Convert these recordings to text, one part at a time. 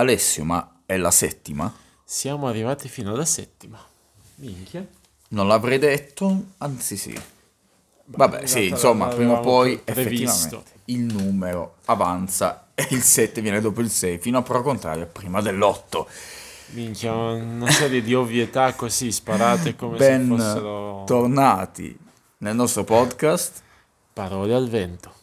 Alessio, ma è la settima? Siamo arrivati fino alla settima. Minchia. Non l'avrei detto, anzi sì. Vabbè, sì, insomma, prima o poi previsto. effettivamente il numero avanza e il 7 viene dopo il 6, fino a pro contrario, prima dell'8. Minchia, una serie di ovvietà così sparate come Ben se fossero tornati nel nostro podcast. parole al vento.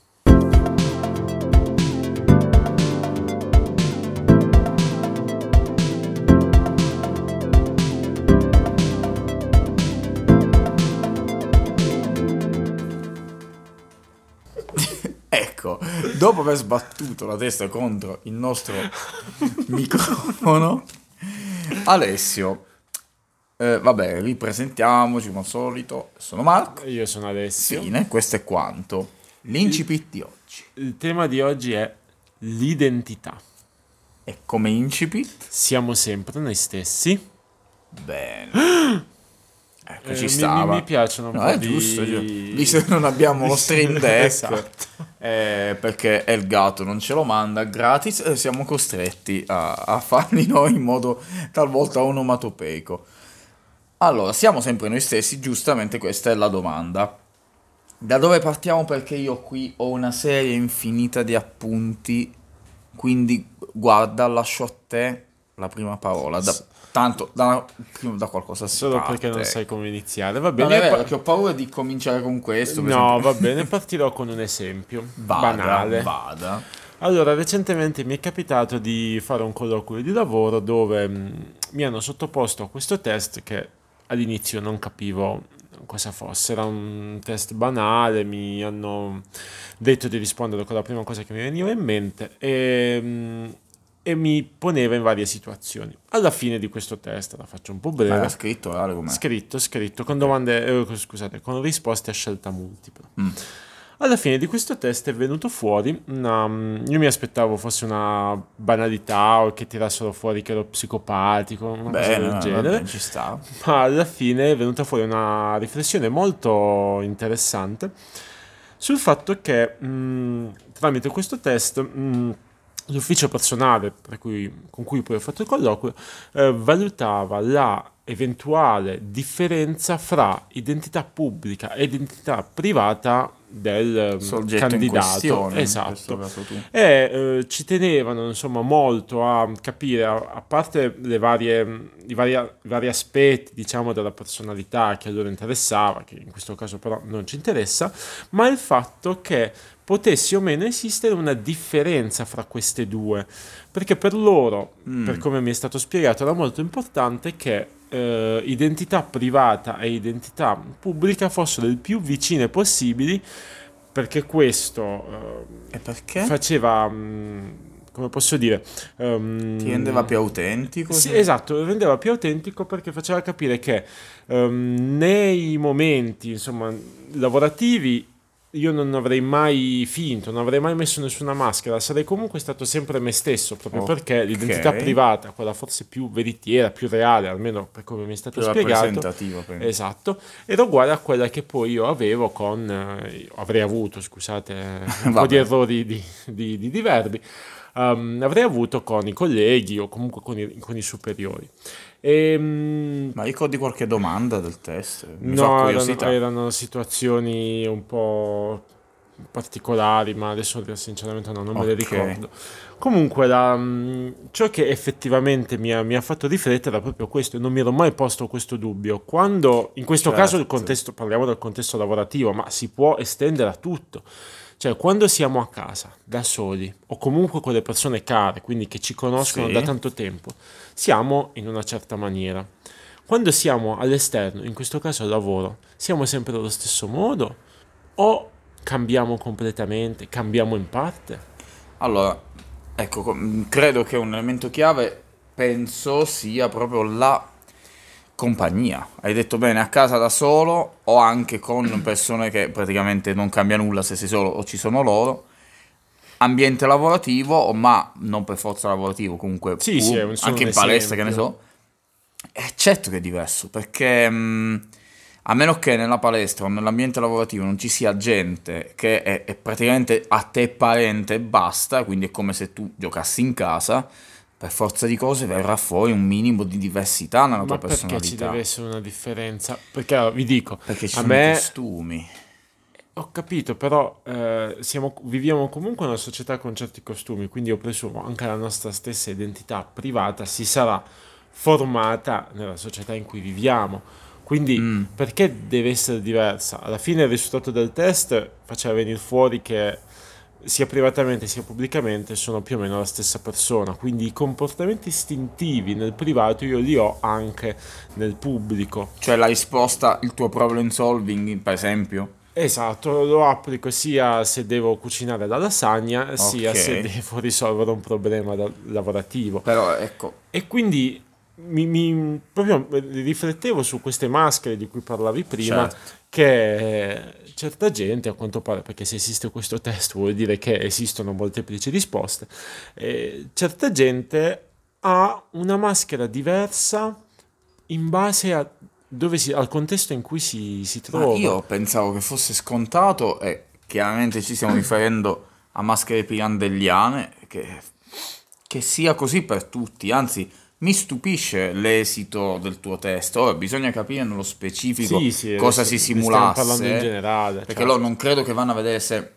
Dopo aver sbattuto la testa contro il nostro microfono, Alessio, eh, vabbè, ripresentiamoci come al solito. Sono Marco. Io sono Alessio. Fine, questo è quanto. L'incipit di oggi. Il tema di oggi è l'identità. E come incipit? Siamo sempre noi stessi. Bene. Ecco, Eh, ci mi- stava. Mi, mi piacciono un No, po' è di... giusto, giusto. visto che non abbiamo lo stream deck, Esatto. eh, perché Elgato non ce lo manda gratis, eh, siamo costretti a, a farli noi in modo talvolta onomatopeico. Allora, siamo sempre noi stessi, giustamente questa è la domanda. Da dove partiamo? Perché io qui ho una serie infinita di appunti, quindi guarda, lascio a te la prima parola. Da- tanto, da, da qualcosa si Solo parte. perché non sai come iniziare. Va bene. è vero, pa- che ho paura di cominciare con questo. No, esempio. va bene, partirò con un esempio Vada, banale. vada. Allora, recentemente mi è capitato di fare un colloquio di lavoro dove mh, mi hanno sottoposto a questo test che all'inizio non capivo cosa fosse. Era un test banale, mi hanno detto di rispondere con la prima cosa che mi veniva in mente e, mh, e mi poneva in varie situazioni. Alla fine di questo test, la faccio un po' Ma breve, era scritto, Ale, com'è? Scritto, scritto, con domande, eh, scusate, con risposte a scelta multipla. Mm. Alla fine di questo test è venuto fuori una, mm, io mi aspettavo fosse una banalità o che tirassero fuori che ero psicopatico, una cosa Bene, del va genere, bene, ci sta. ma alla fine è venuta fuori una riflessione molto interessante sul fatto che mh, tramite questo test mh, l'ufficio personale per cui- con cui poi ho fatto il colloquio eh, valutava la eventuale differenza fra identità pubblica e identità privata del eh, Soggetto candidato. esatto. E eh, ci tenevano insomma molto a capire, a, a parte le varie, i, vari, i vari aspetti diciamo della personalità che a loro interessava, che in questo caso però non ci interessa, ma il fatto che potesse o meno esistere una differenza fra queste due, perché per loro, per come mi è stato spiegato, era molto importante che eh, identità privata e identità pubblica fossero il più vicine possibili, perché questo eh, perché? faceva, mh, come posso dire, ehm, Ti rendeva più autentico? sì, esatto, lo rendeva più autentico perché faceva capire che ehm, nei momenti, insomma, lavorativi io non avrei mai finto, non avrei mai messo nessuna maschera, sarei comunque stato sempre me stesso, proprio Ok. perché l'identità privata, quella forse più veritiera, più reale, almeno per come mi è stato Più spiegato. Esatto, era uguale a quella che poi io avevo con, eh, avrei avuto, scusate, un po' di errori di, di- di- di verbi, ehm, avrei avuto con i colleghi o comunque con i, con i superiori. Ehm, Ma ricordi qualche domanda del test? Mi no, erano, erano situazioni un po' particolari, ma adesso sinceramente no, non me le ricordo. Comunque, la, mh, ciò che effettivamente mi ha, mi ha fatto riflettere è proprio questo, e non mi ero mai posto questo dubbio. Quando, in questo Certo. caso, il contesto, parliamo del contesto lavorativo, ma si può estendere a tutto. Cioè, quando siamo a casa, da soli, o comunque con le persone care, quindi che ci conoscono Sì. da tanto tempo, siamo in una certa maniera. Quando siamo all'esterno, in questo caso al lavoro, siamo sempre allo stesso modo o cambiamo completamente, cambiamo in parte? Allora, ecco, credo che un elemento chiave, penso, sia proprio la compagnia. Hai detto bene, a casa da solo o anche con persone che praticamente non cambia nulla se sei solo o ci sono loro. Ambiente lavorativo, ma non per forza lavorativo, comunque Sì, sì, è anche in palestra, che ne so. Eh, certo che è diverso, perché mh, a meno che nella palestra o nell'ambiente lavorativo non ci sia gente che è, è praticamente a te parente e basta, quindi è come se tu giocassi in casa, per forza di cose verrà fuori un minimo di diversità nella tua Ma perché ci personalità. deve essere una differenza? Perché allora, vi dico, Perché ci a sono me costumi. ho capito, però eh, siamo- viviamo comunque in una società con certi costumi, quindi io presumo anche la nostra stessa identità privata si sarà formata nella società in cui viviamo. Quindi Mm. perché deve essere diversa? Alla fine il risultato del test faceva venire fuori che sia privatamente sia pubblicamente sono più o meno la stessa persona, quindi i comportamenti istintivi nel privato io li ho anche nel pubblico. Cioè la risposta, il tuo problem solving, per esempio. Esatto, lo applico sia se devo cucinare la lasagna, sia Ok. se devo risolvere un problema lavorativo. Però ecco, E quindi mi, mi- proprio riflettevo su queste maschere di cui parlavi prima, Certo. che certa gente, a quanto pare, perché se esiste questo test vuol dire che esistono molteplici risposte, eh, certa gente ha una maschera diversa in base a dove si- al contesto in cui si, si ma trova. io pensavo che fosse scontato e chiaramente ci stiamo riferendo a maschere pirandelliane, che, che sia così per tutti, anzi mi stupisce l'esito del tuo test. Ora bisogna capire nello specifico Sì, sì, cosa si ne stiamo parlando in simulasse. generale. Perché cioè. loro non credo che vanno a vedere se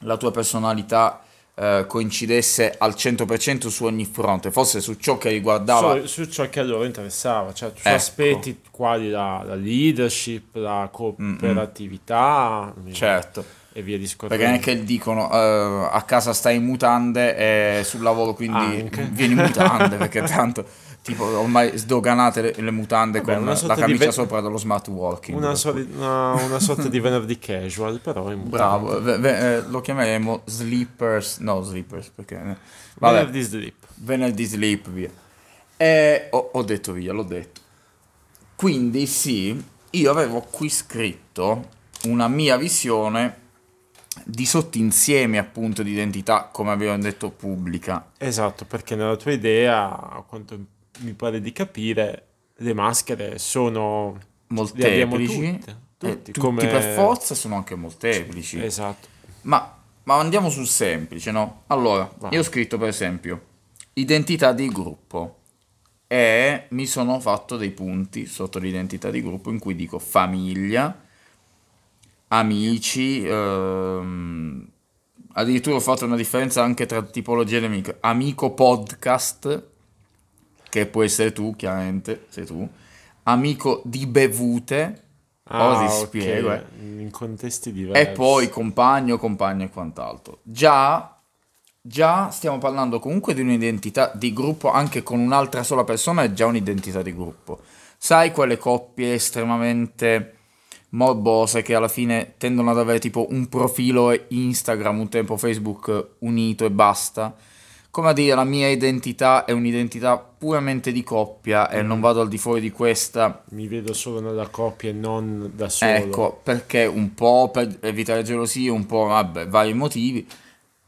la tua personalità eh, coincidesse al 100% su ogni fronte, forse su ciò che riguardava... su, su ciò che a loro interessava, cioè su Ecco. aspetti quali la, la leadership, la cooperatività Certo, e via discorrendo. perché non è che dicono eh, a casa stai in mutande e sul lavoro quindi Anche. vieni in mutande, perché tanto tipo ormai sdoganate le, le mutande Vabbè, con la camicia ve- sopra dello smart working. una, soli- cui- una- sorta di venerdì casual, però in Bravo, ve- ve- eh, lo chiameremo sleepers, no sleepers perché... eh, Vabbè, Venerdì sleep. venerdì sleep via. E ho, ho detto via, l'ho detto. Quindi sì, io avevo qui scritto una mia visione di sottinsiemi appunto di identità, come abbiamo detto, pubblica. Esatto, perché nella tua idea, a quanto mi pare di capire, le maschere sono... Molteplici. tutte, Eh, tutti, tutti come- per forza sono anche molteplici. Esatto. Ma, ma andiamo sul semplice, no? Allora, Vai. io ho scritto per esempio identità di gruppo e mi sono fatto dei punti sotto l'identità di gruppo in cui dico famiglia, amici, ehm, addirittura ho fatto una differenza anche tra tipologie di amico, amico podcast, che può essere tu, chiaramente, sei tu, amico di bevute, ti Ah, ok, spiego, eh. In contesti diversi. e poi compagno, compagno e quant'altro. Già, già stiamo parlando comunque di un'identità di gruppo, anche con un'altra sola persona è già un'identità di gruppo. Sai quelle coppie estremamente morbose che alla fine tendono ad avere tipo un profilo Instagram, un tempo Facebook unito e basta? Come a dire, la mia identità è un'identità puramente di coppia e non vado al di fuori di questa Mi vedo solo nella coppia e non da solo. Ecco, perché un po' per evitare gelosie, un po' vabbè, vari motivi.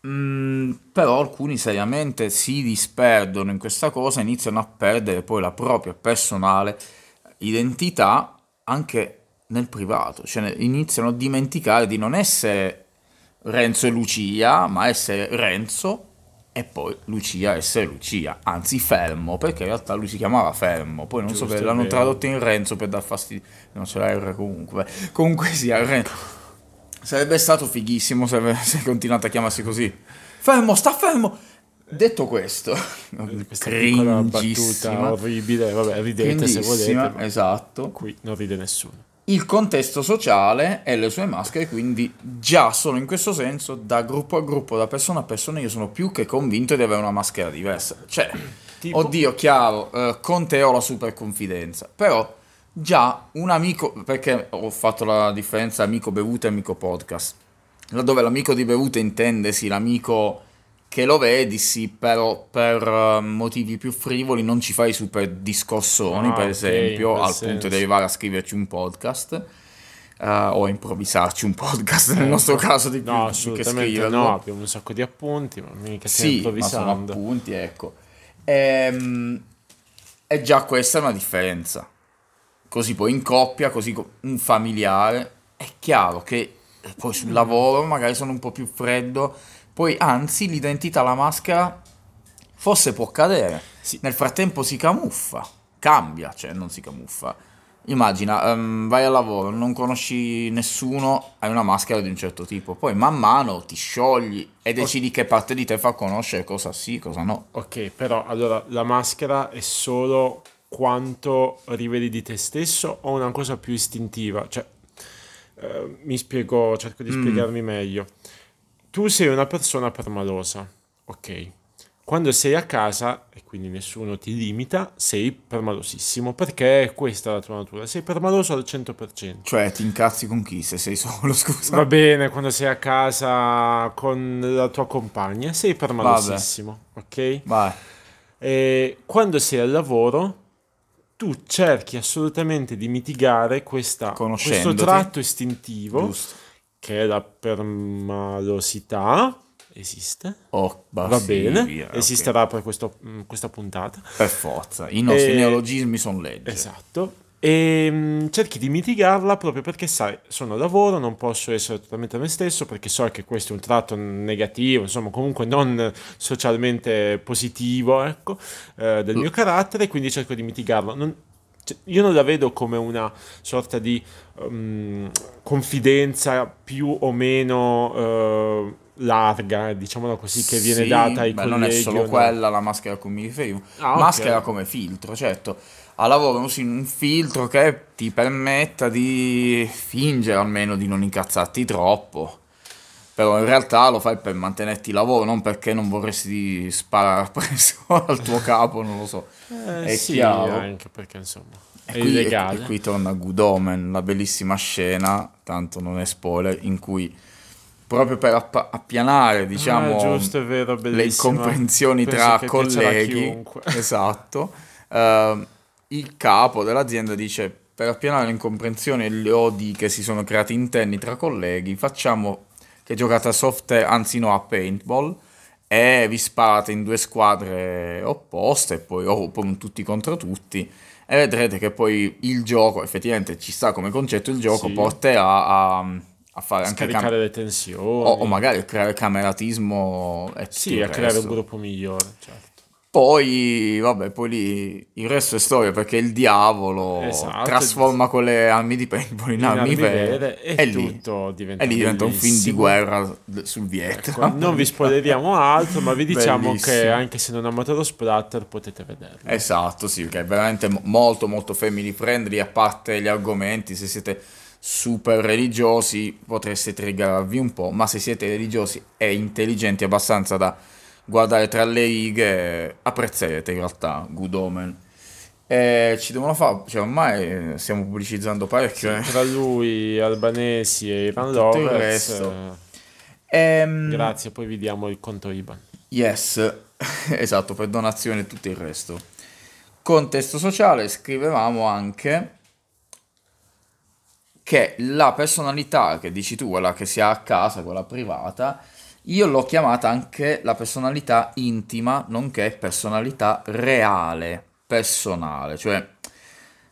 Mm, però alcuni seriamente si disperdono in questa cosa, iniziano a perdere poi la propria personale identità anche nel privato, cioè iniziano a dimenticare di non essere Renzo e Lucia, ma essere Renzo e poi Lucia essere Lucia, anzi Fermo, perché in realtà lui si chiamava Fermo, poi non so Giusto, se è l'hanno tradotto in Renzo per dar fastidio, non c'è la R comunque, comunque sia Renzo. Sarebbe stato fighissimo se avesse continuato a chiamarsi così. Fermo, sta fermo! Detto questo, piccola battuta orribile, vabbè, ridete se volete, esatto. qui non ride nessuno. Il contesto sociale e le sue maschere, quindi già solo in questo senso, da gruppo a gruppo, da persona a persona, io sono più che convinto di avere una maschera diversa. Cioè, Tipo? oddio, chiaro, eh, con te ho la super confidenza, però già un amico, perché ho fatto la differenza amico bevuta e amico podcast, laddove l'amico di bevuta intende sì l'amico che lo vedi, sì, però per eh, motivi più frivoli non ci fai super discorsoni, Ah, per ok, esempio, quel al punto senso. di arrivare a scriverci un podcast. eh, o a improvvisarci un podcast nel nostro caso di più No, che assolutamente scriverlo. no, abbiamo un sacco di appunti, ma mica Sì, ma sono improvvisando. appunti, ecco. Ehm, E già questa è una differenza. Così poi in coppia, così co- un familiare, è chiaro che poi sul lavoro magari sono un po' più freddo, poi anzi l'identità, la maschera Forse può cadere. Sì. Nel frattempo si camuffa, cambia, cioè non si camuffa. Immagina, ehm, vai al lavoro, non conosci nessuno, hai una maschera di un certo tipo, poi man mano ti sciogli e decidi che parte di te fa conoscere cosa sì, cosa no. Ok, però allora la maschera è solo quanto riveli di te stesso o una cosa più istintiva? Cioè, eh, mi spiego, cerco di spiegarmi meglio. Tu sei una persona permalosa, ok? Quando sei a casa e quindi nessuno ti limita, sei permalosissimo perché è questa la tua natura, sei permaloso al 100%. Cioè, ti incazzi con chi se sei solo, scusa. Va bene, quando sei a casa con la tua compagna, sei permalosissimo, ok? Vai. E quando sei al lavoro, tu cerchi assolutamente di mitigare questa- questo tratto istintivo, Giusto. Che è la permalosità. Esiste? Oh, bah, Va sì, bene, via, esisterà per questo- mm, questa puntata. Per forza. I nostri E- neologismi sono legge. Esatto. E mm, cerchi di mitigarla proprio perché sai, sono al lavoro, non posso essere totalmente me stesso perché so che questo è un tratto negativo, insomma, comunque non socialmente positivo, ecco, eh, del mio carattere, quindi cerco di mitigarlo. Non- cioè, io non la vedo come una sorta di mm, confidenza più o meno eh, larga, diciamola così, che viene Sì, data ai beh, colleghi. non è solo no. quella la maschera a cui mi riferivo. Ah. Maschera come filtro, certo. A lavoro usi un filtro che ti permetta di fingere almeno di non incazzarti troppo. Però in realtà lo fai per mantenerti lavoro, non perché non vorresti sparare presso al tuo capo, non lo so. Eh, È sì, chiaro. anche perché insomma è E qui, e- illegale. e qui torna Good Omen, la bellissima scena, tanto non è spoiler, in cui proprio per app- appianare, diciamo, Ah, giusto, vero, le incomprensioni Penso tra colleghi, esatto, ehm, il capo dell'azienda dice per appianare le incomprensioni e le odi che si sono creati interni tra colleghi, facciamo che giocate a soft, anzi no, a paintball e vi sparate in due squadre opposte, poi, o poi un tutti contro tutti, e vedrete che poi il gioco, effettivamente ci sta come concetto, il gioco Sì. porterà a, a fare anche cam- Scaricare le tensioni. o, o magari a creare cameratismo e sì, a creare un gruppo migliore, certo. Poi, vabbè, poi lì il resto è storia perché il diavolo Esatto. trasforma quelle armi di paintball in, In armi armi vere, vere e e, lì, tutto diventa e lì diventa un film di guerra sul Ecco, Vietnam. non vi spoileriamo altro, ma vi diciamo Bellissimo. che anche se non amate lo splatter potete vederlo. Esatto, sì, perché è veramente mo- molto molto family friendly, a parte gli argomenti, se siete super religiosi potreste triggerarvi un po', ma se siete religiosi e intelligenti abbastanza da guardare tra le righe, apprezzerete in realtà Good Omen. E ci devono fare, cioè ormai stiamo pubblicizzando parecchio. eh. Tra lui, albanesi e Ivan Tutto il resto. eh, Ehm, grazie, poi vi diamo il conto IBAN. Yes, esatto, per donazione e tutto il resto. Contesto sociale, scrivevamo anche che la personalità che dici tu, quella che si ha a casa, quella privata, io l'ho chiamata anche la personalità intima, nonché personalità reale, personale, cioè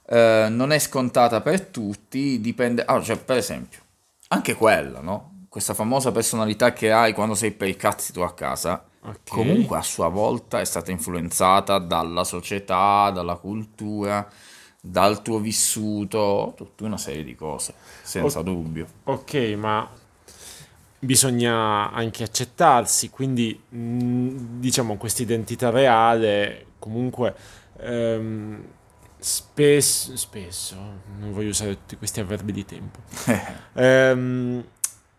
eh, non è scontata per tutti, dipende... Ah, cioè, per esempio, anche quella, no? Questa famosa personalità che hai quando sei per i cazzi tu a casa, Ok. comunque a sua volta è stata influenzata dalla società, dalla cultura, dal tuo vissuto, tutta una serie di cose, senza Ok. dubbio. Ok, ma bisogna anche accettarsi, quindi mh, diciamo questa identità reale comunque ehm, spesso, spesso, non voglio usare tutti questi avverbi di tempo, ehm,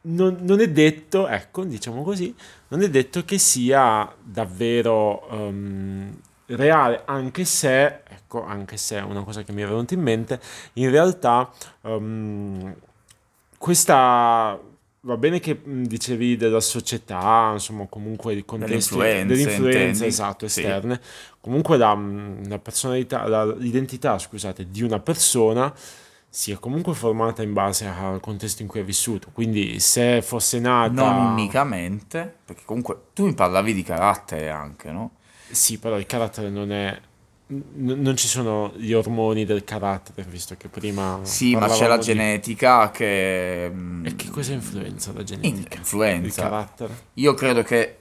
non, non è detto, ecco, diciamo così, non è detto che sia davvero ehm, reale, anche se, ecco, anche se è una cosa che mi è venuta in mente, in realtà ehm, questa va bene che mh, dicevi della società, insomma, comunque il contesto Delle influenze, esatto, Sì. esterne. Comunque la, la personalità, la- l'identità, scusate, di una persona si è comunque formata in base al contesto in cui è vissuto. Quindi se fosse nata Non unicamente, perché comunque tu mi parlavi di carattere anche, no? Sì, però il carattere non è n- non ci sono gli ormoni del carattere, visto che prima Sì, ma c'è la di- genetica che... mm, E che cosa influenza la genetica? Il influenza. carattere? Io credo che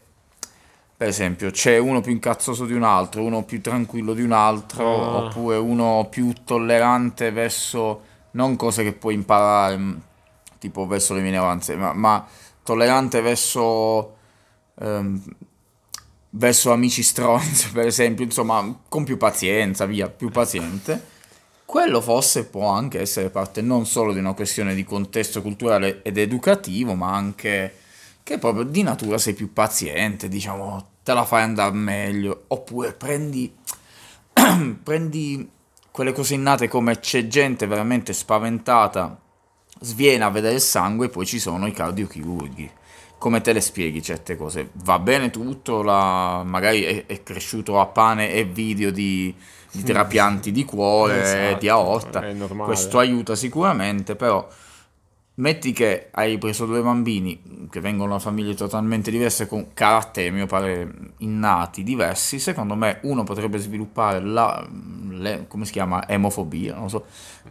per esempio, c'è uno più incazzoso di un altro, uno più tranquillo di un altro, Ah. oppure uno più tollerante verso non cose che puoi imparare, mh, tipo verso le minoranze, ma, ma tollerante verso, ehm, verso amici stronzi, per esempio, insomma, con più pazienza, via, più paziente. Quello forse può anche essere parte non solo di una questione di contesto culturale ed educativo, ma anche che proprio di natura sei più paziente, diciamo, te la fai andare meglio, oppure prendi, prendi quelle cose innate come c'è gente veramente spaventata, sviena a vedere il sangue e poi ci sono i cardiochirurghi. Come te le spieghi certe cose? Va bene tutto, la- magari è, è cresciuto a pane e video di, di trapianti di cuore, Esatto, di aorta, questo aiuta sicuramente, però metti che hai preso due bambini che vengono da famiglie totalmente diverse con caratteri, a mio parere, innati diversi, secondo me uno potrebbe sviluppare la, le- come si chiama, emofobia, non so,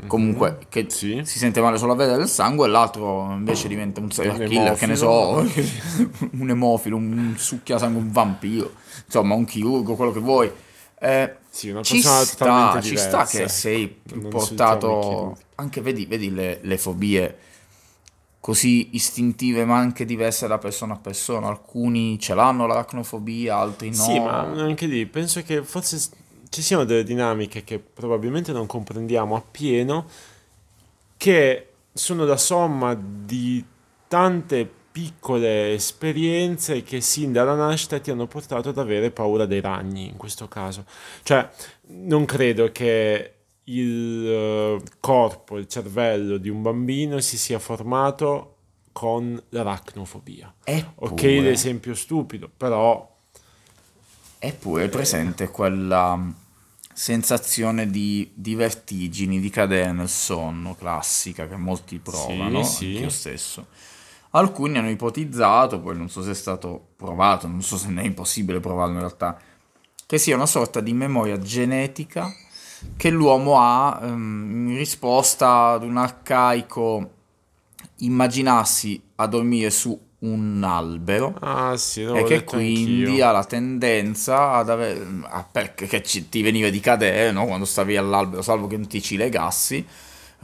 comunque che. Sì. si sente male solo a vedere il sangue e l'altro invece diventa un serial killer, che ne so, un emofilo, un succhiasangue, un vampiro, insomma un chirurgo, quello che vuoi. Eh, Sì, una ci sta, ci sta che sei più Non portato anche vedi, vedi le, le fobie così istintive ma anche diverse da persona a persona alcuni ce l'hanno l'aracnofobia altri no Sì, ma anche lì penso che forse ci siano delle dinamiche che probabilmente non comprendiamo appieno, che sono la somma di tante piccole esperienze che sin dalla nascita ti hanno portato ad avere paura dei ragni, in questo caso. Cioè, non credo che il eh, corpo, il cervello di un bambino si sia formato con l'aracnofobia. Ok, Eppure- l'esempio stupido, però Eppure è presente quella mm, sensazione di, di vertigini, di cadere nel sonno classica che molti provano, sì. anch'io stesso. Alcuni hanno ipotizzato, poi non so se è stato provato, non so se ne è impossibile provarlo in realtà, che sia una sorta di memoria genetica che l'uomo ha ehm, in risposta ad un arcaico immaginarsi a dormire su un albero Ah sì, e che quindi anch'io. ha la tendenza ad avere perché che ci- ti veniva di cadere no? quando stavi all'albero salvo che non ti ci legassi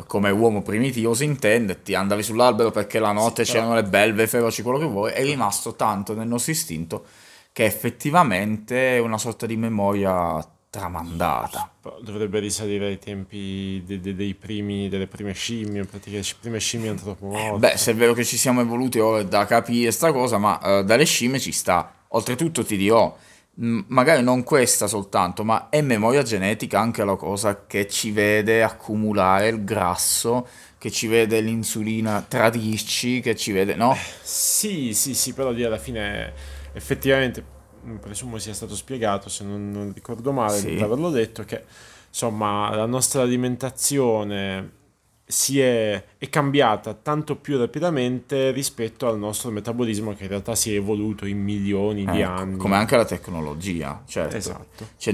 come uomo primitivo si intende ti andavi sull'albero perché la notte Sì, c'erano le belve feroci quello che vuoi è rimasto tanto nel nostro istinto che effettivamente è una sorta di memoria tramandata Dovrebbe risalire ai tempi de- de- dei primi, delle prime scimmie, praticamente le prime scimmie antropomorfe. Beh, se è vero che ci siamo evoluti ora è da capire sta cosa, ma eh, dalle scimmie ci sta. Oltretutto ti dirò, mh, magari non questa soltanto, ma è memoria genetica anche la cosa che ci vede accumulare il grasso, che ci vede l'insulina tradirci, che ci vede, no? Sì, sì, sì, però lì alla fine effettivamente presumo sia stato spiegato, se non, non ricordo male Sì. di averlo detto, che insomma la nostra alimentazione si è, è cambiata tanto più rapidamente rispetto al nostro metabolismo che in realtà si è evoluto in milioni di Ecco, anni. come anche la tecnologia, certo. Esatto. Cioè,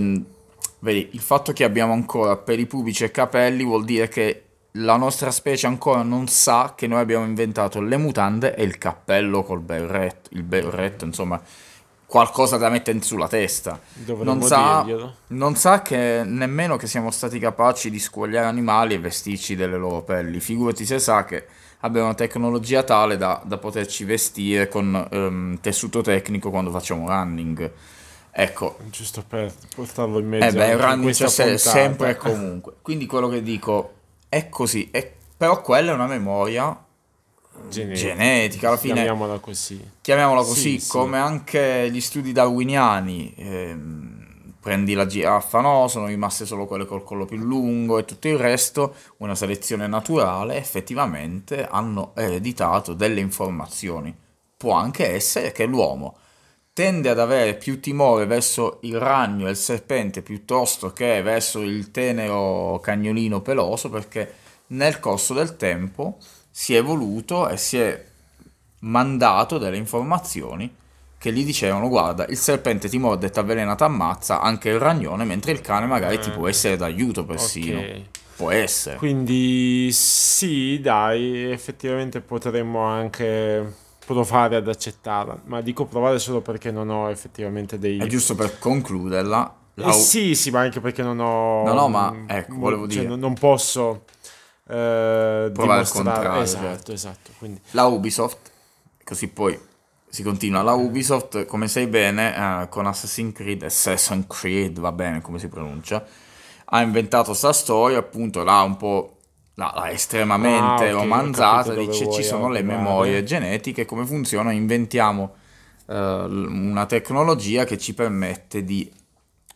vedi, il fatto che abbiamo ancora peli pubici e capelli vuol dire che la nostra specie ancora non sa che noi abbiamo inventato le mutande e il cappello col berretto, il berretto, insomma, qualcosa da mettere sulla testa. Non sa, non sa che nemmeno che siamo stati capaci di squagliare animali e vestirci delle loro pelli. Figurati se sa che abbiamo una tecnologia tale da, da poterci vestire con ehm, tessuto tecnico quando facciamo running. Ecco, Giusto per portarlo in mezzo eh beh, il in running c'è se- sempre e comunque. Quindi quello che dico è così. è- però quella è una memoria Genetica. genetica. Alla fine, Chiamiamola così. chiamiamola così, Sì, sì. come anche gli studi darwiniani. ehm, prendi la giraffa, no? Sono rimaste solo quelle col collo più lungo e tutto il resto, una selezione naturale, effettivamente hanno ereditato delle informazioni. Può anche essere che l'uomo tende ad avere più timore verso il ragno e il serpente piuttosto che verso il tenero cagnolino peloso perché nel corso del tempo si è evoluto e si è mandato delle informazioni che gli dicevano guarda il serpente ti morde ti avvelena ti ammazza anche il ragnone mentre il cane magari ti Eh. può essere d'aiuto persino Ok. può essere Quindi sì, dai, effettivamente potremmo anche provare ad accettarla, ma dico provare solo perché non ho effettivamente dei... È giusto per concluderla. Eh sì, sì, ma anche perché non ho... No, no, ma ecco, volevo cioè, dire... Non posso... Eh, provare il contrario. Esatto, esatto. Quindi... La Ubisoft, così poi si continua. La Ubisoft, come sai bene, eh, con Assassin's Creed, Assassin's Creed, va bene come si pronuncia, ha inventato sta storia, appunto, l'ha un po' l'ha, l'ha estremamente ah, okay, romanzata, dice ci sono le memorie genetiche, come funziona, inventiamo uh, una tecnologia che ci permette di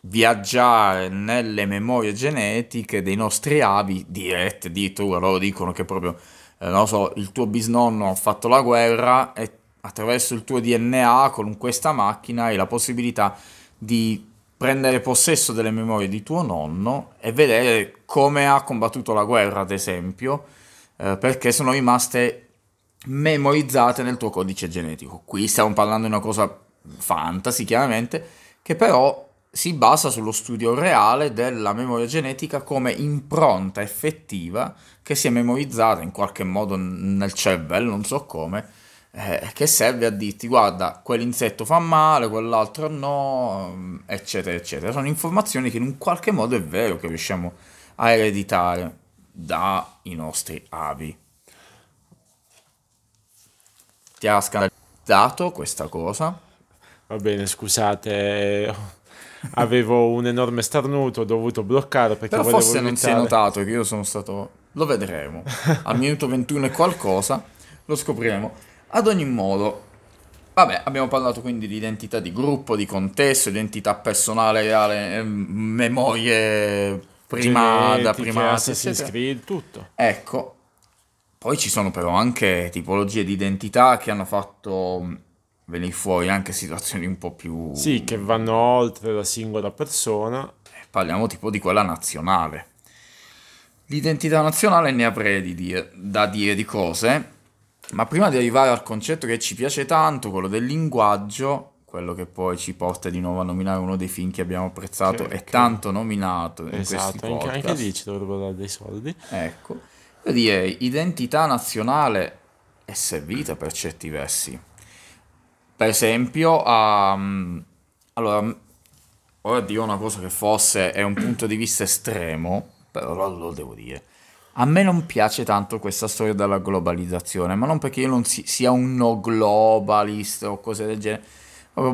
viaggiare nelle memorie genetiche dei nostri avi dirette, addirittura loro dicono che proprio, eh, non so, il tuo bisnonno ha fatto la guerra e attraverso il tuo DNA con questa macchina hai la possibilità di prendere possesso delle memorie di tuo nonno e vedere come ha combattuto la guerra, ad esempio, eh, perché sono rimaste memorizzate nel tuo codice genetico. Qui stiamo parlando di una cosa fantasy, chiaramente, che però si basa sullo studio reale della memoria genetica come impronta effettiva che si è memorizzata in qualche modo nel cervello, non so come, eh, che serve a dirti guarda quell'insetto fa male, quell'altro no, eccetera, eccetera. Sono informazioni che in un qualche modo è vero che riusciamo a ereditare dai nostri avi. Ti ha scandalizzato questa cosa? Va bene, scusate, avevo un enorme starnuto, ho dovuto bloccare perché Però forse non si è notato che io sono stato... Lo vedremo. Al minuto 21 e qualcosa lo scopriremo. Ad ogni modo, vabbè, abbiamo parlato quindi di identità di gruppo, di contesto, identità personale, reale, ehm, memorie primata, primate, Assassin's Creed, tutto. Ecco, poi ci sono però anche tipologie di identità che hanno fatto venire fuori anche situazioni un po' più... Sì, che vanno oltre la singola persona. Parliamo tipo di quella nazionale. L'identità nazionale ne avrei di dire, da dire di cose, ma prima di arrivare al concetto che ci piace tanto, quello del linguaggio, quello che poi ci porta di nuovo a nominare uno dei film che abbiamo apprezzato e tanto nominato in esatto, anche, anche lì ci dovrebbero dare dei soldi. Ecco, io direi identità nazionale è servita per certi versi. Per esempio, um, allora, ora dico una cosa che forse è un punto di vista estremo, però lo, lo devo dire a me non piace tanto questa storia della globalizzazione, ma non perché io non si, sia un no globalist o cose del genere.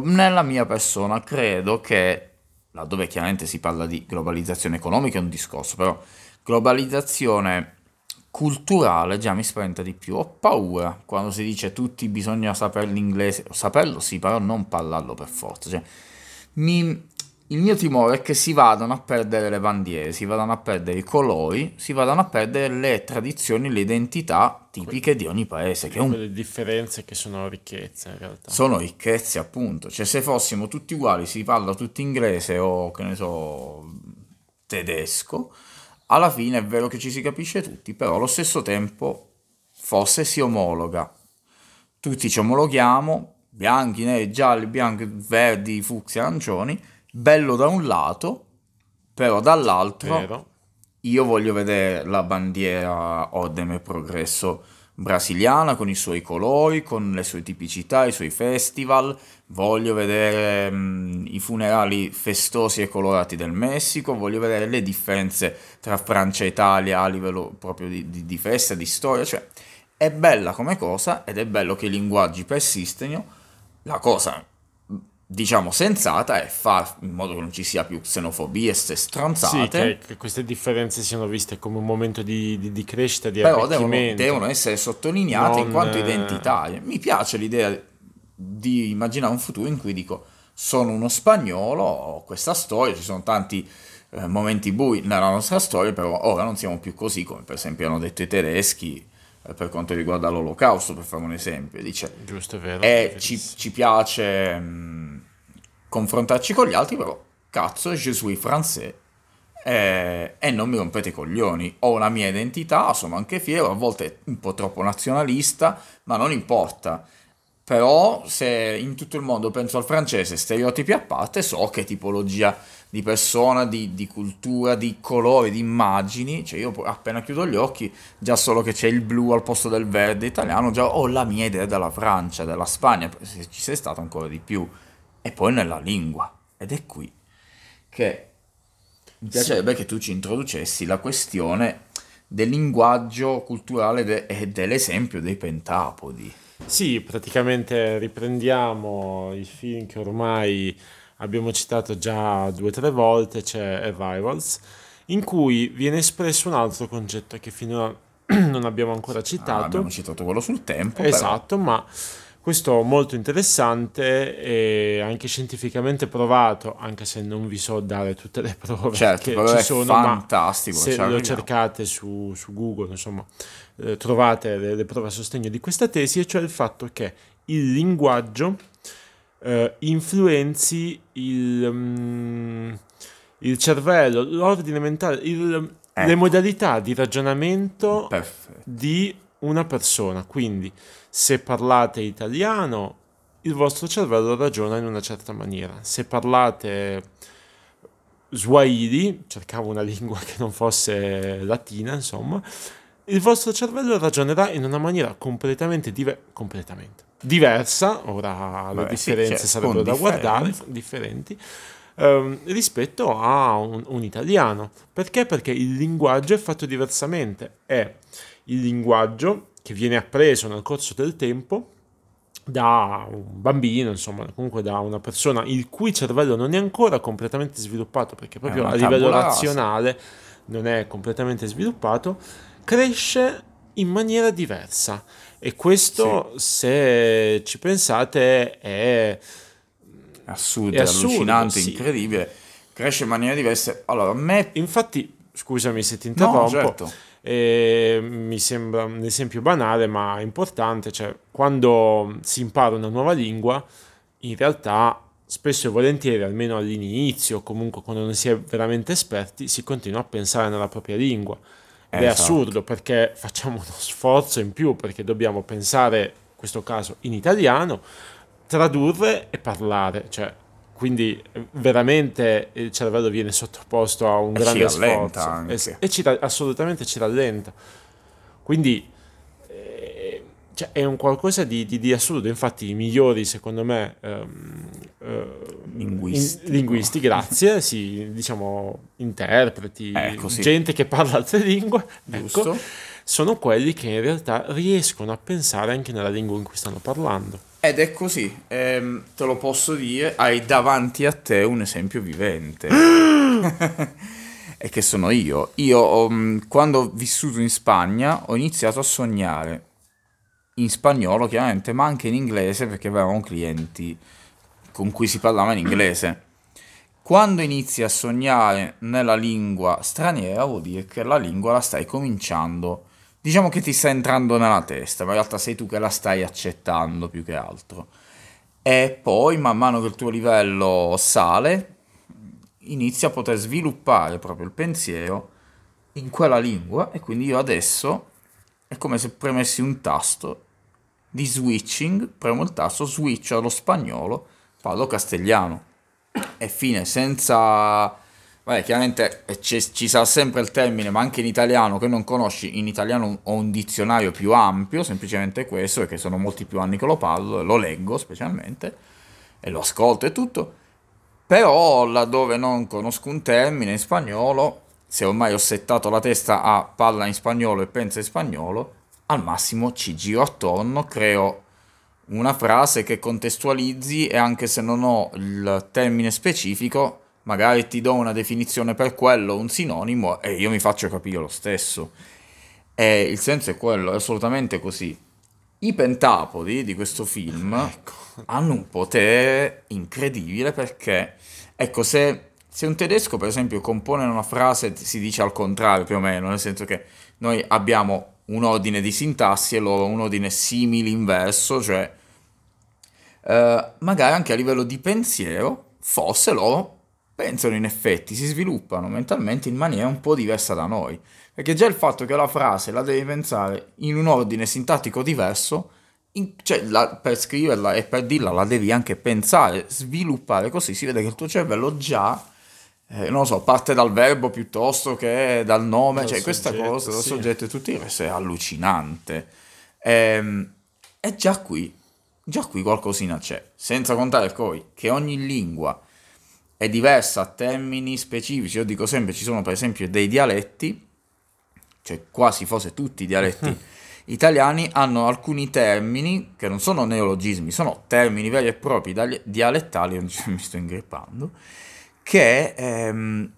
Nella mia persona credo che, laddove chiaramente si parla di globalizzazione economica è un discorso, però globalizzazione culturale già mi spaventa di più. Ho paura quando si dice tutti bisogna sapere l'inglese, saperlo sì, però non parlarlo per forza. Cioè, mi, il mio timore è che si vadano a perdere le bandiere, si vadano a perdere i colori, si vadano a perdere le tradizioni, le identità tipiche di ogni paese. Che un... Le differenze che sono ricchezze in realtà. Sono ricchezze appunto, cioè se fossimo tutti uguali, si parla tutti inglese o che ne so tedesco, alla fine è vero che ci si capisce tutti, però allo stesso tempo forse si omologa. Tutti ci omologhiamo, bianchi, neri, gialli, bianchi, verdi, fucsi, arancioni, bello da un lato, però dall'altro Vero. io voglio vedere la bandiera Ordine e Progresso brasiliana con i suoi colori, con le sue tipicità, i suoi festival, voglio vedere mh, mm, i funerali festosi e colorati del Messico, voglio vedere le differenze tra Francia e Italia a livello proprio di, di, di festa, di storia, cioè è bella come cosa ed è bello che i linguaggi persistano, la cosa diciamo sensata è fare in modo che non ci sia più xenofobia e ste stronzate. Sì, che, che, queste differenze siano viste come un momento di, di, di crescita, di Però devono, devono, essere sottolineate non... in quanto identità. Mi piace l'idea di immaginare un futuro in cui dico sono uno spagnolo, ho questa storia, ci sono tanti eh, momenti bui nella nostra storia, però ora non siamo più così come per esempio hanno detto i tedeschi eh, per quanto riguarda l'olocausto, per fare un esempio. Dice, Giusto, è vero. Eh, ci, ci, piace mh, confrontarci con gli altri, però cazzo, je suis français. Eh, e non mi rompete i coglioni. Ho una mia identità, sono anche fiero, a volte un po' troppo nazionalista, ma non importa. Però se in tutto il mondo penso al francese, stereotipi a parte, so che tipologia di persona, di, di cultura, di colori, di immagini, cioè io appena chiudo gli occhi, già solo che c'è il blu al posto del verde italiano, già ho la mia idea della Francia, della Spagna, se ci sei stato ancora di più. E poi nella lingua. Ed è qui che mi piacerebbe sì. che tu ci introducessi la questione del linguaggio culturale de- e dell'esempio dei pentapodi. Sì, praticamente riprendiamo il film che ormai abbiamo citato già due o tre volte, c'è Arrivals, in cui viene espresso un altro concetto che finora non abbiamo ancora citato. Ah, abbiamo citato quello sul tempo. Esatto, però. ma questo molto interessante e anche scientificamente provato, anche se non vi so dare tutte le prove certo, che ci sono, fantastico, se lo cercate su, su Google, insomma, eh, trovate le, le, prove a sostegno di questa tesi, e cioè il fatto che il linguaggio eh, influenzi il, um, il, cervello, l'ordine mentale, il, ecco. le modalità di ragionamento Perfetto. di una persona. Quindi, se parlate italiano, il vostro cervello ragiona in una certa maniera. Se parlate Swahili, cercavo una lingua che non fosse latina, insomma, il vostro cervello ragionerà in una maniera completamente, diver- completamente diversa, ora le Beh, differenze sì, cioè, sarebbero da guardare, differenti, ehm, rispetto a un, un, italiano. Perché? Perché il linguaggio è fatto diversamente. È il linguaggio che viene appreso nel corso del tempo da un bambino, insomma, comunque da una persona il cui cervello non è ancora completamente sviluppato, perché proprio a livello razionale non è completamente sviluppato, cresce in maniera diversa. E questo, sì. se ci pensate, è assurdo, è assurdo, allucinante, sì. incredibile. Cresce in maniera diversa. Allora, a me... Infatti, scusami se ti interrompo. No, certo e mi sembra un esempio banale ma importante, cioè quando si impara una nuova lingua, in realtà spesso e volentieri, almeno all'inizio, comunque quando non si è veramente esperti, si continua a pensare nella propria lingua. Ed esatto. è assurdo perché facciamo uno sforzo in più perché dobbiamo pensare, in questo caso in italiano, tradurre e parlare, cioè quindi veramente il cervello viene sottoposto a un e grande sforzo e, e ci, assolutamente ci rallenta. Quindi eh, cioè, è un qualcosa di, di, di, assurdo. Infatti, i migliori, secondo me, ehm, eh, linguisti, linguisti, grazie, sì, diciamo interpreti, ecco, sì. gente che parla altre lingue, ecco, sono quelli che in realtà riescono a pensare anche nella lingua in cui stanno parlando. Ed è così, ehm, te lo posso dire, hai davanti a te un esempio vivente. e che sono io. Io, um, quando ho vissuto in Spagna, ho iniziato a sognare in spagnolo, chiaramente, ma anche in inglese, perché avevamo clienti con cui si parlava in inglese. Quando inizi a sognare nella lingua straniera, vuol dire che la lingua la stai cominciando diciamo che ti sta entrando nella testa, ma in realtà sei tu che la stai accettando più che altro. E poi, man mano che il tuo livello sale, inizi a poter sviluppare proprio il pensiero in quella lingua e quindi io adesso è come se premessi un tasto di switching, premo il tasto, switch allo spagnolo, parlo castigliano e fine, senza Vabbè, chiaramente eh, ci sarà sempre il termine, ma anche in italiano che non conosci, in italiano ho un dizionario più ampio, semplicemente questo, perché sono molti più anni che lo parlo, lo leggo specialmente, e lo ascolto e tutto. Però laddove non conosco un termine in spagnolo, se ormai ho settato la testa a parla in spagnolo e pensa in spagnolo, al massimo ci giro attorno, creo una frase che contestualizzi e anche se non ho il termine specifico, magari ti do una definizione per quello, un sinonimo, e io mi faccio capire lo stesso. E il senso è quello, è assolutamente così. I pentapodi di questo film ecco. hanno un potere incredibile perché, ecco, se, se un tedesco, per esempio, compone una frase, si dice al contrario più o meno, nel senso che noi abbiamo un ordine di sintassi e loro un ordine simile inverso, cioè eh, magari anche a livello di pensiero, forse loro pensano in effetti, si sviluppano mentalmente in maniera un po' diversa da noi. Perché già il fatto che la frase la devi pensare in un ordine sintattico diverso in- cioè, la- per scriverla e per dirla la devi anche pensare, sviluppare, così si vede che il tuo cervello già, eh, non lo so, parte dal verbo piuttosto che dal nome, Dal cioè questa soggetto, cosa, dal sì. soggetto e tutto il resto è allucinante. Ehm, E già qui, già qui qualcosina c'è, senza contare poi che ogni lingua è diversa a termini specifici, io dico sempre, ci sono per esempio dei dialetti, cioè quasi forse tutti i dialetti italiani hanno alcuni termini che non sono neologismi, sono termini veri e propri dialettali, mi sto ingrippando, che ehm,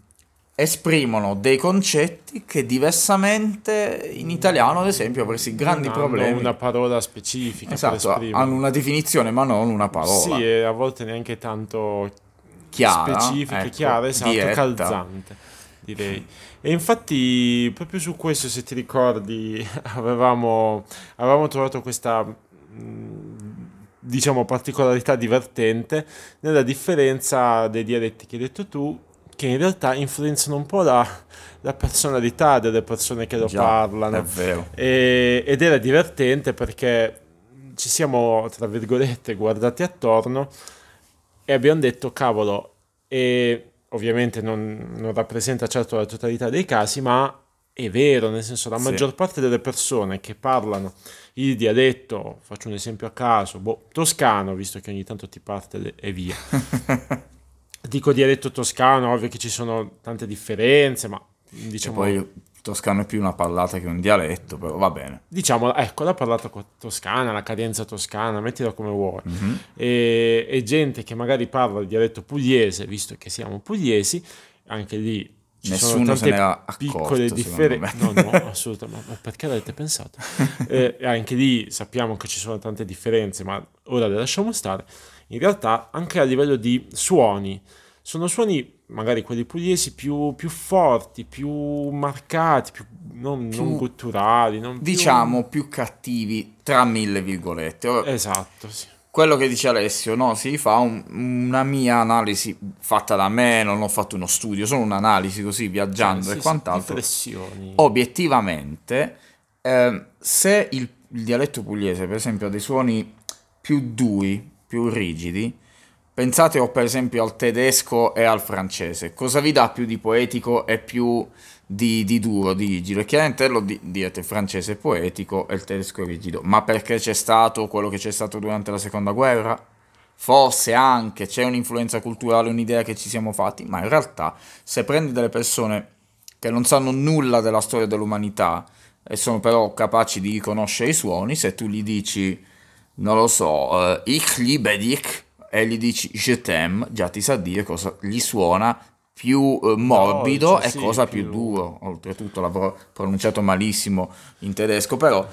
esprimono dei concetti che diversamente in italiano, ad esempio, avresti grandi Non hanno problemi. una parola specifica per Esatto, hanno una definizione ma non una parola Sì, e a volte neanche tanto chiara, specifica, ecco, chiara, esatto, diretta. calzante, direi. E infatti, proprio su questo, se ti ricordi, avevamo, avevamo trovato questa, diciamo, particolarità divertente nella differenza dei dialetti che hai detto tu, che in realtà influenzano un po' la, la personalità delle persone che lo Già, parlano. È vero. E- ed era divertente perché ci siamo, tra virgolette, guardati attorno e abbiamo detto, cavolo, e ovviamente non, non rappresenta certo la totalità dei casi, ma è vero, nel senso la Sì. maggior parte delle persone che parlano il dialetto, faccio un esempio a caso, boh, toscano, visto che ogni tanto ti parte le- e via. Dico dialetto toscano, ovvio che ci sono tante differenze, ma E diciamo... poi il toscano è più una parlata che un dialetto, però va bene. Diciamo, ecco, la parlata toscana, la cadenza toscana, mettila come vuoi. Mhm. E, e gente che magari parla il dialetto pugliese, visto che siamo pugliesi, anche lì ci Nessuno se ne era accorto, piccole differenze. No, no, assolutamente. Ma perché l'avete pensato? Eh, anche lì sappiamo che ci sono tante differenze, ma ora le lasciamo stare. In realtà, anche a livello di suoni, sono suoni magari quelli pugliesi più, più forti, più marcati, più, non, Più- non gutturali, non più- Diciamo più cattivi, tra mille virgolette. Esatto, sì. Quello che dice Alessio, no, si fa un- una mia analisi fatta da me, non ho fatto uno studio, solo un'analisi così viaggiando Sì, e sì, quant'altro. Riflessioni. Obiettivamente, ehm, se il, il dialetto pugliese, per esempio, ha dei suoni più duri, più rigidi, pensate o per esempio al tedesco e al francese, cosa vi dà più di poetico e più di, di duro, di rigido? E chiaramente lo di- direte il francese poetico e il tedesco rigido, ma perché c'è stato quello che c'è stato durante la seconda guerra? Forse anche c'è un'influenza culturale, un'idea che ci siamo fatti, ma in realtà se prendi delle persone che non sanno nulla della storia dell'umanità e sono però capaci di riconoscere i suoni, se tu gli dici, non lo so, eh, ich liebe dich e gli dici je t'aime, già ti sa dire cosa gli suona più eh, morbido Dolce, e sì, cosa più... più- duro. Oltretutto l'avrò pronunciato malissimo in tedesco, però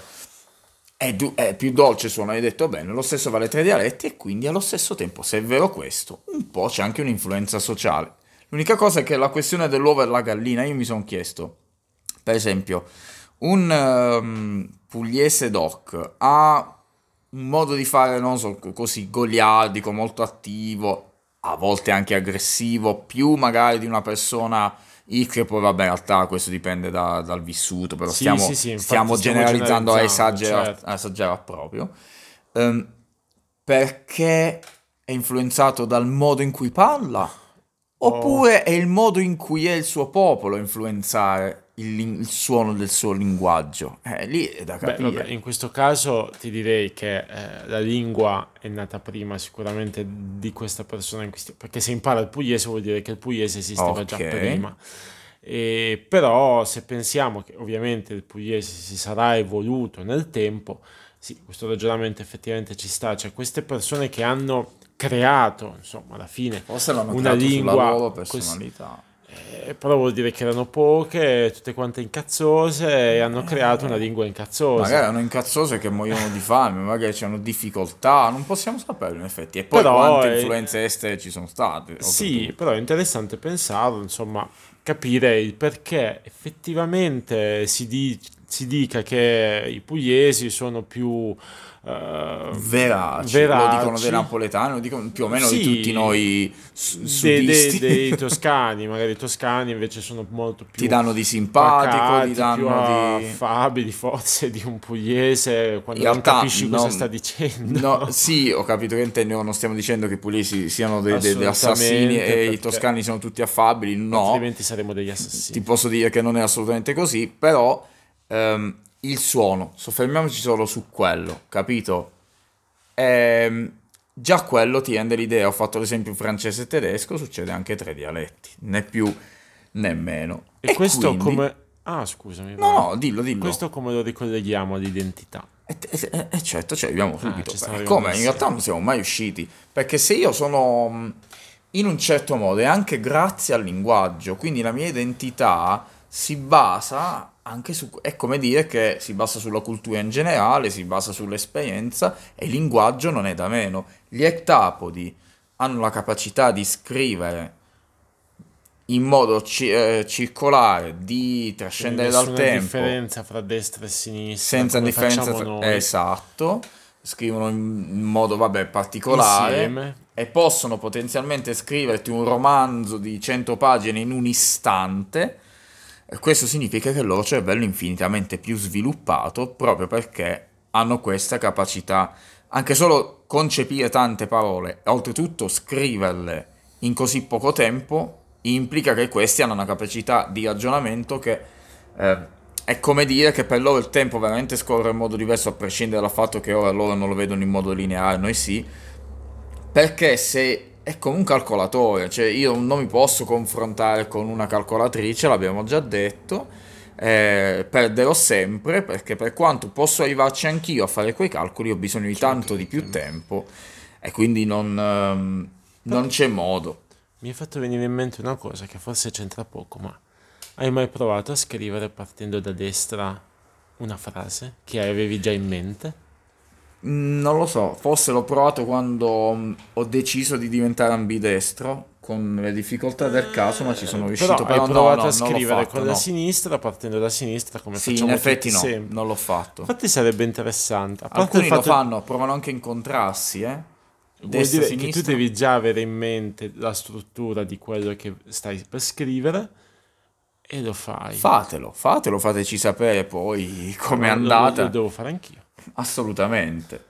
è, du- è più dolce suono, hai detto bene, lo stesso vale tra i dialetti e quindi allo stesso tempo, se è vero questo, un po' c'è anche un'influenza sociale. L'unica cosa è che la questione dell'uovo e la gallina, io mi sono chiesto, per esempio, un ehm, pugliese doc ha un modo di fare, non so, così goliardico, molto attivo, a volte anche aggressivo, più magari di una persona X, che poi vabbè, in realtà questo dipende da- dal vissuto, però Sì, stiamo, sì, sì, stiamo generalizzando a esagerare, certo. proprio. Ehm, perché è influenzato dal modo in cui parla? Oppure è il modo in cui è il suo popolo a influenzare il, il suono del suo linguaggio? Eh, lì è da Beh, capire. vabbè, in questo caso ti direi che eh, la lingua è nata prima sicuramente di questa persona in questione, perché se impara il pugliese vuol dire che il pugliese esisteva già Ok. prima. E, però se pensiamo che ovviamente il pugliese si sarà evoluto nel tempo, sì, questo ragionamento effettivamente ci sta, cioè queste persone che hanno creato, insomma, alla fine Forse una lingua sulla loro così- personalità. Eh, però vuol dire che erano poche, tutte quante incazzose e hanno creato una lingua incazzosa. Magari erano incazzose che muoiono di fame, magari c'hanno difficoltà, non possiamo saperlo in effetti. E poi Però quante influenze estere ci sono state. Sì, però è interessante pensarlo, insomma, capire il perché effettivamente si, di- si dica che i pugliesi sono più uh, veraci, veraci, lo dicono dei napoletani, lo dicono più o meno Sì. di tutti noi su- dei- sudisti. dei toscani, magari i toscani invece sono molto più ti danno di simpatico, pacati, ti danno di... affabili forse di un pugliese quando In non realtà capisci cosa non- sta dicendo. No, sì, ho capito che intendi, no, non stiamo dicendo che i pugliesi siano degli assassini Assolutamente, e i toscani siano tutti affabili, no, Altrimenti saremmo degli assassini. ti posso dire che non è assolutamente così, però ehm, il suono, soffermiamoci solo su quello, capito? Ehm, già quello ti rende l'idea, ho fatto l'esempio francese e tedesco, succede anche tra i dialetti, né più né meno. e questo quindi- come... Ah, scusami. No, no, dillo, dillo. Questo come lo ricolleghiamo all'identità? E, e- e certo, ci arriviamo subito. ci stiamo Beh, arrivando come? In realtà non siamo mai usciti. Perché se io sono mh, in un certo modo, e anche grazie al linguaggio, quindi la mia identità si basa anche su... È come dire che si basa sulla cultura in generale, si basa sull'esperienza, e il linguaggio non è da meno. Gli ectapodi hanno la capacità di scrivere in modo ci- eh, circolare, di trascendere dal tempo differenza fra destra e sinistra. senza differenza tra- esatto scrivono in modo vabbè particolare Insieme. e possono potenzialmente scriverti un romanzo di 100 pagine in un istante questo significa che il loro cervello è infinitamente più sviluppato proprio perché hanno questa capacità. Anche solo concepire tante parole e oltretutto scriverle in così poco tempo implica che questi hanno una capacità di ragionamento che eh, è come dire che per loro il tempo veramente scorre in modo diverso a prescindere dal fatto che ora loro non lo vedono in modo lineare, noi sì, perché se è come un calcolatore, cioè io non mi posso confrontare con una calcolatrice, l'abbiamo già detto, eh, perderò sempre perché per quanto posso arrivarci anch'io a fare quei calcoli ho bisogno di tanto di più tempo e quindi non, ehm, non c'è modo. Mi è fatto venire in mente una cosa che forse c'entra poco, ma hai mai provato a scrivere partendo da destra una frase che avevi già in mente? Mm, Non lo so, forse l'ho provato quando mm, ho deciso di diventare ambidestro con le difficoltà del caso, ma ci sono riuscito. Però, Però hai no, provato no, a non l'ho scrivere fatto, con la no. sinistra partendo da sinistra come Sì, in facciamo effetti tutti no, sempre. non l'ho fatto. Infatti sarebbe interessante. A parte Alcuni lo fatto fanno, provano anche a incontrarsi, eh. vuol dire che tu devi già avere in mente la struttura di quello che stai per scrivere e lo fai. Fatelo, fatelo, fateci sapere poi com'è Lo- lo- andata. Lo, devo fare anch'io. Assolutamente.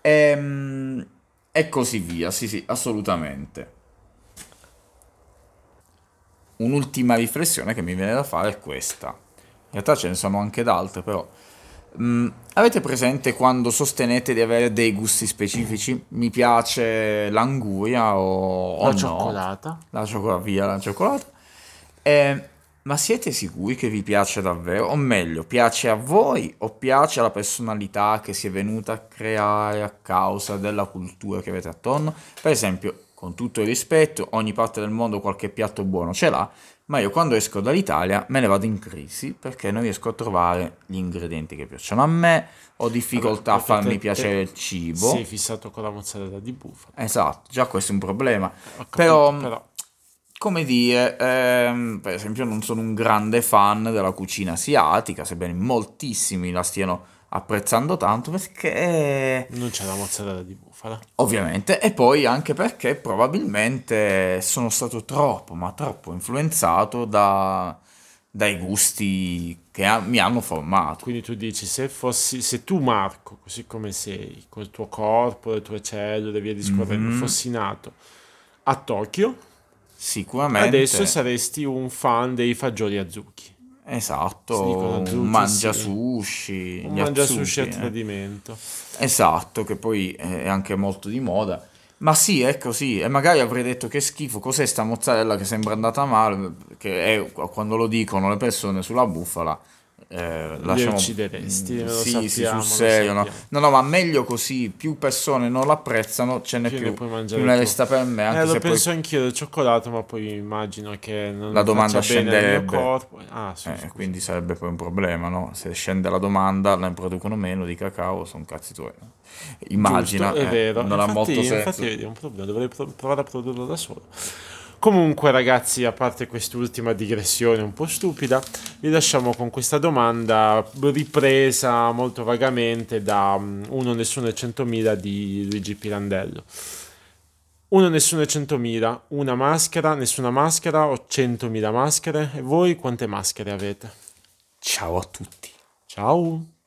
Ehm, E, così via, sì, sì, assolutamente. Un'ultima riflessione che mi viene da fare è questa. In realtà ce ne sono anche d'altre, però. Mm, avete presente quando sostenete di avere dei gusti specifici? Mi piace l'anguria o, o La no? cioccolata. La cioccolata, via la cioccolata. Eh, ma siete sicuri che vi piace davvero? O meglio, piace a voi o piace alla personalità che si è venuta a creare a causa della cultura che avete attorno? Per esempio, con tutto il rispetto, ogni parte del mondo qualche piatto buono ce l'ha, ma io quando esco dall'Italia me ne vado in crisi perché non riesco a trovare gli ingredienti che piacciono a me, ho difficoltà a Vabbè, perché farmi te- piacere il cibo. Sei fissato con la mozzarella di bufala. Esatto, già questo è un problema. Capito, Però, però come dire, ehm, per esempio non sono un grande fan della cucina asiatica, sebbene moltissimi la stiano apprezzando tanto perché non c'è la mozzarella di bufala. ovviamente e poi anche perché probabilmente sono stato troppo, ma troppo influenzato da, dai gusti che ha- mi hanno formato. Quindi tu dici, se fossi, se tu Marco, così come sei, col tuo corpo, le tue cellule via discorrendo, Mhm. fossi nato a Tokyo, Sicuramente adesso saresti un fan dei fagioli esatto, Si dicono azuki, un mangia sì. sushi, Un mangia azuki, sushi a eh. tradimento. Esatto, che poi è anche molto di moda. Ma sì, è così. E magari avrei detto che schifo, cos'è sta mozzarella che sembra andata male? Che è quando lo dicono le persone sulla bufala. Eh, lasciamo... uccideresti, Mm, sì, sì, sul serio. No? no, no, ma meglio così. Più persone non l'apprezzano, ce n'è Più più. più ne resta per me. Anche Eh, lo se poi penso anch'io del cioccolato, ma poi immagino che non La domanda scenderebbe. corpo. Ah, sì, Eh, quindi sarebbe poi un problema, no? Se scende la domanda, ne producono meno di cacao, sono cazzi tuoi. Immagina, Giusto, è eh, vero. non ha infatti, molto senso. infatti vedi, è un problema, dovrei pro- provare a produrlo da solo. Comunque ragazzi, a parte quest'ultima digressione un po' stupida, vi lasciamo con questa domanda ripresa molto vagamente da mm, Uno Nessuno e 100.000 di Luigi Pirandello. Uno Nessuno e 100.000, una maschera, nessuna maschera o 100.000 maschere? E voi quante maschere avete? Ciao a tutti. Ciao!